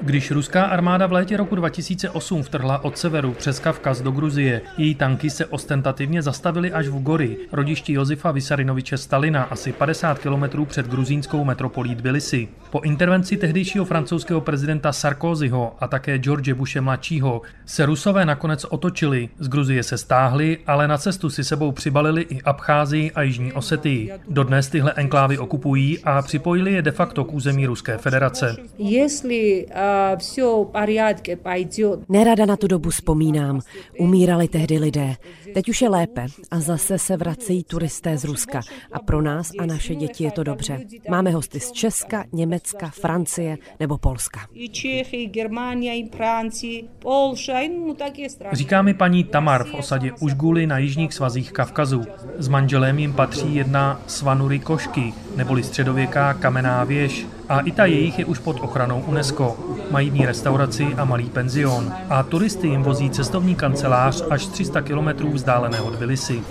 Když ruská armáda v létě roku 2008 vtrhla od severu přes Kavkaz do Gruzie, její tanky se ostentativně zastavily až v Gori, rodišti Josefa Vysarinoviče Stalina, asi 50 kilometrů před gruzínskou metropolí Tbilisi. Po intervenci tehdejšího francouzského prezidenta Sarkozyho a také George Bushe mladšího se Rusové nakonec otočili, z Gruzie se stáhli, ale na cestu si sebou přibalili i Abcházii a Jižní Osetii. Dodnes tyhle enklávy okupují a připojili je de facto k území Ruské federace. Jestli Nerada na tu dobu vzpomínám. Umírali tehdy lidé. Teď už je lépe a zase se vracejí turisté z Ruska. A pro nás a naše děti je to dobře. Máme hosty z Česka, Německa, Francie nebo Polska. Říká mi paní Tamar v osadě Užguly na jižních svazích Kavkazu. S manželem jim patří jedna Svanury Košky, neboli středověká kamenná věž a i ta jejich je už pod ochranou UNESCO. Mají v ní restauraci a malý penzion. A turisty jim vozí cestovní kancelář až 300 kilometrů vzdálené od Bilisi.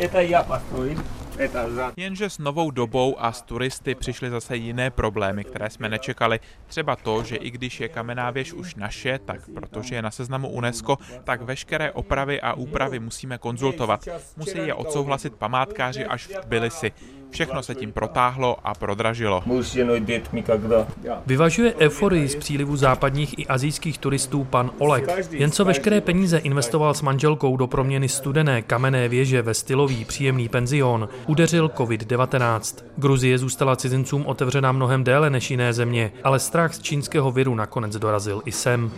Jenže s novou dobou a s turisty přišly zase jiné problémy, které jsme nečekali. Třeba to, že i když je kamená věž už naše, tak protože je na seznamu UNESCO, tak veškeré opravy a úpravy musíme konzultovat. Musí je odsouhlasit památkáři až v Tbilisi. Všechno se tím protáhlo a prodražilo. Vyvažuje euforii z přílivu západních i azijských turistů pan Oleg. Jen co veškeré peníze investoval s manželkou do proměny studené kamenné věže ve stylový příjemný penzion, udeřil COVID-19. Gruzie zůstala cizincům otevřená mnohem déle než jiné země, ale strach z čínského viru nakonec dorazil i sem.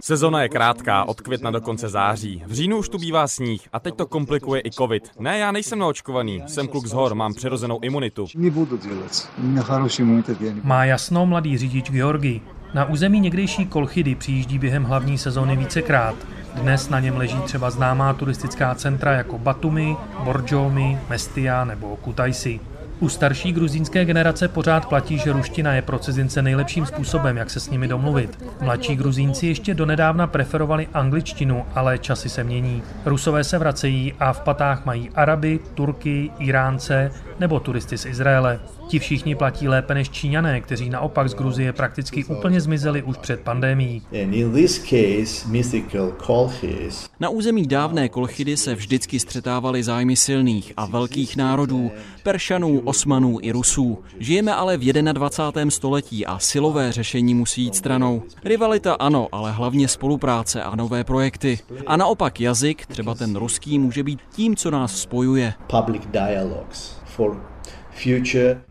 Sezona je krátká, od května do konce září. V říjnu už tu bývá sníh a teď to komplikuje komplikuje i covid. Ne, já nejsem naočkovaný, jsem kluk z hor, mám přirozenou imunitu. Má jasno mladý řidič Georgi. Na území někdejší Kolchidy přijíždí během hlavní sezóny vícekrát. Dnes na něm leží třeba známá turistická centra jako Batumi, Borjomi, Mestia nebo Kutaisi. U starší gruzínské generace pořád platí, že ruština je pro cizince nejlepším způsobem, jak se s nimi domluvit. Mladší gruzínci ještě donedávna preferovali angličtinu, ale časy se mění. Rusové se vracejí a v patách mají Araby, Turky, Iránce nebo turisty z Izraele. Ti všichni platí lépe než Číňané, kteří naopak z Gruzie prakticky úplně zmizeli už před Kolchis Na území dávné Kolchidy se vždycky střetávaly zájmy silných a velkých národů, Peršanů, Osmanů i Rusů. Žijeme ale v 21. století a silové řešení musí jít stranou. Rivalita ano, ale hlavně spolupráce a nové projekty. A naopak jazyk, třeba ten ruský, může být tím, co nás spojuje. public dialogues for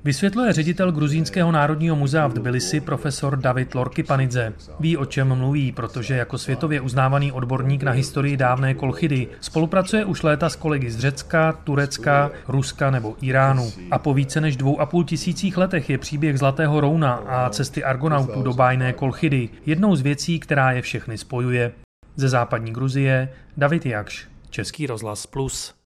Vysvětluje ředitel Gruzínského národního muzea v Tbilisi profesor David Lorkipanidze. Ví, o čem mluví, protože jako světově uznávaný odborník na historii dávné Kolchidy spolupracuje už léta s kolegy z Řecka, Turecka, Ruska nebo Iránu. A po více než dvou a půl tisících letech je příběh Zlatého Rouna a cesty Argonautů do bájné Kolchidy jednou z věcí, která je všechny spojuje. Ze západní Gruzie David Jakš, Český rozhlas Plus.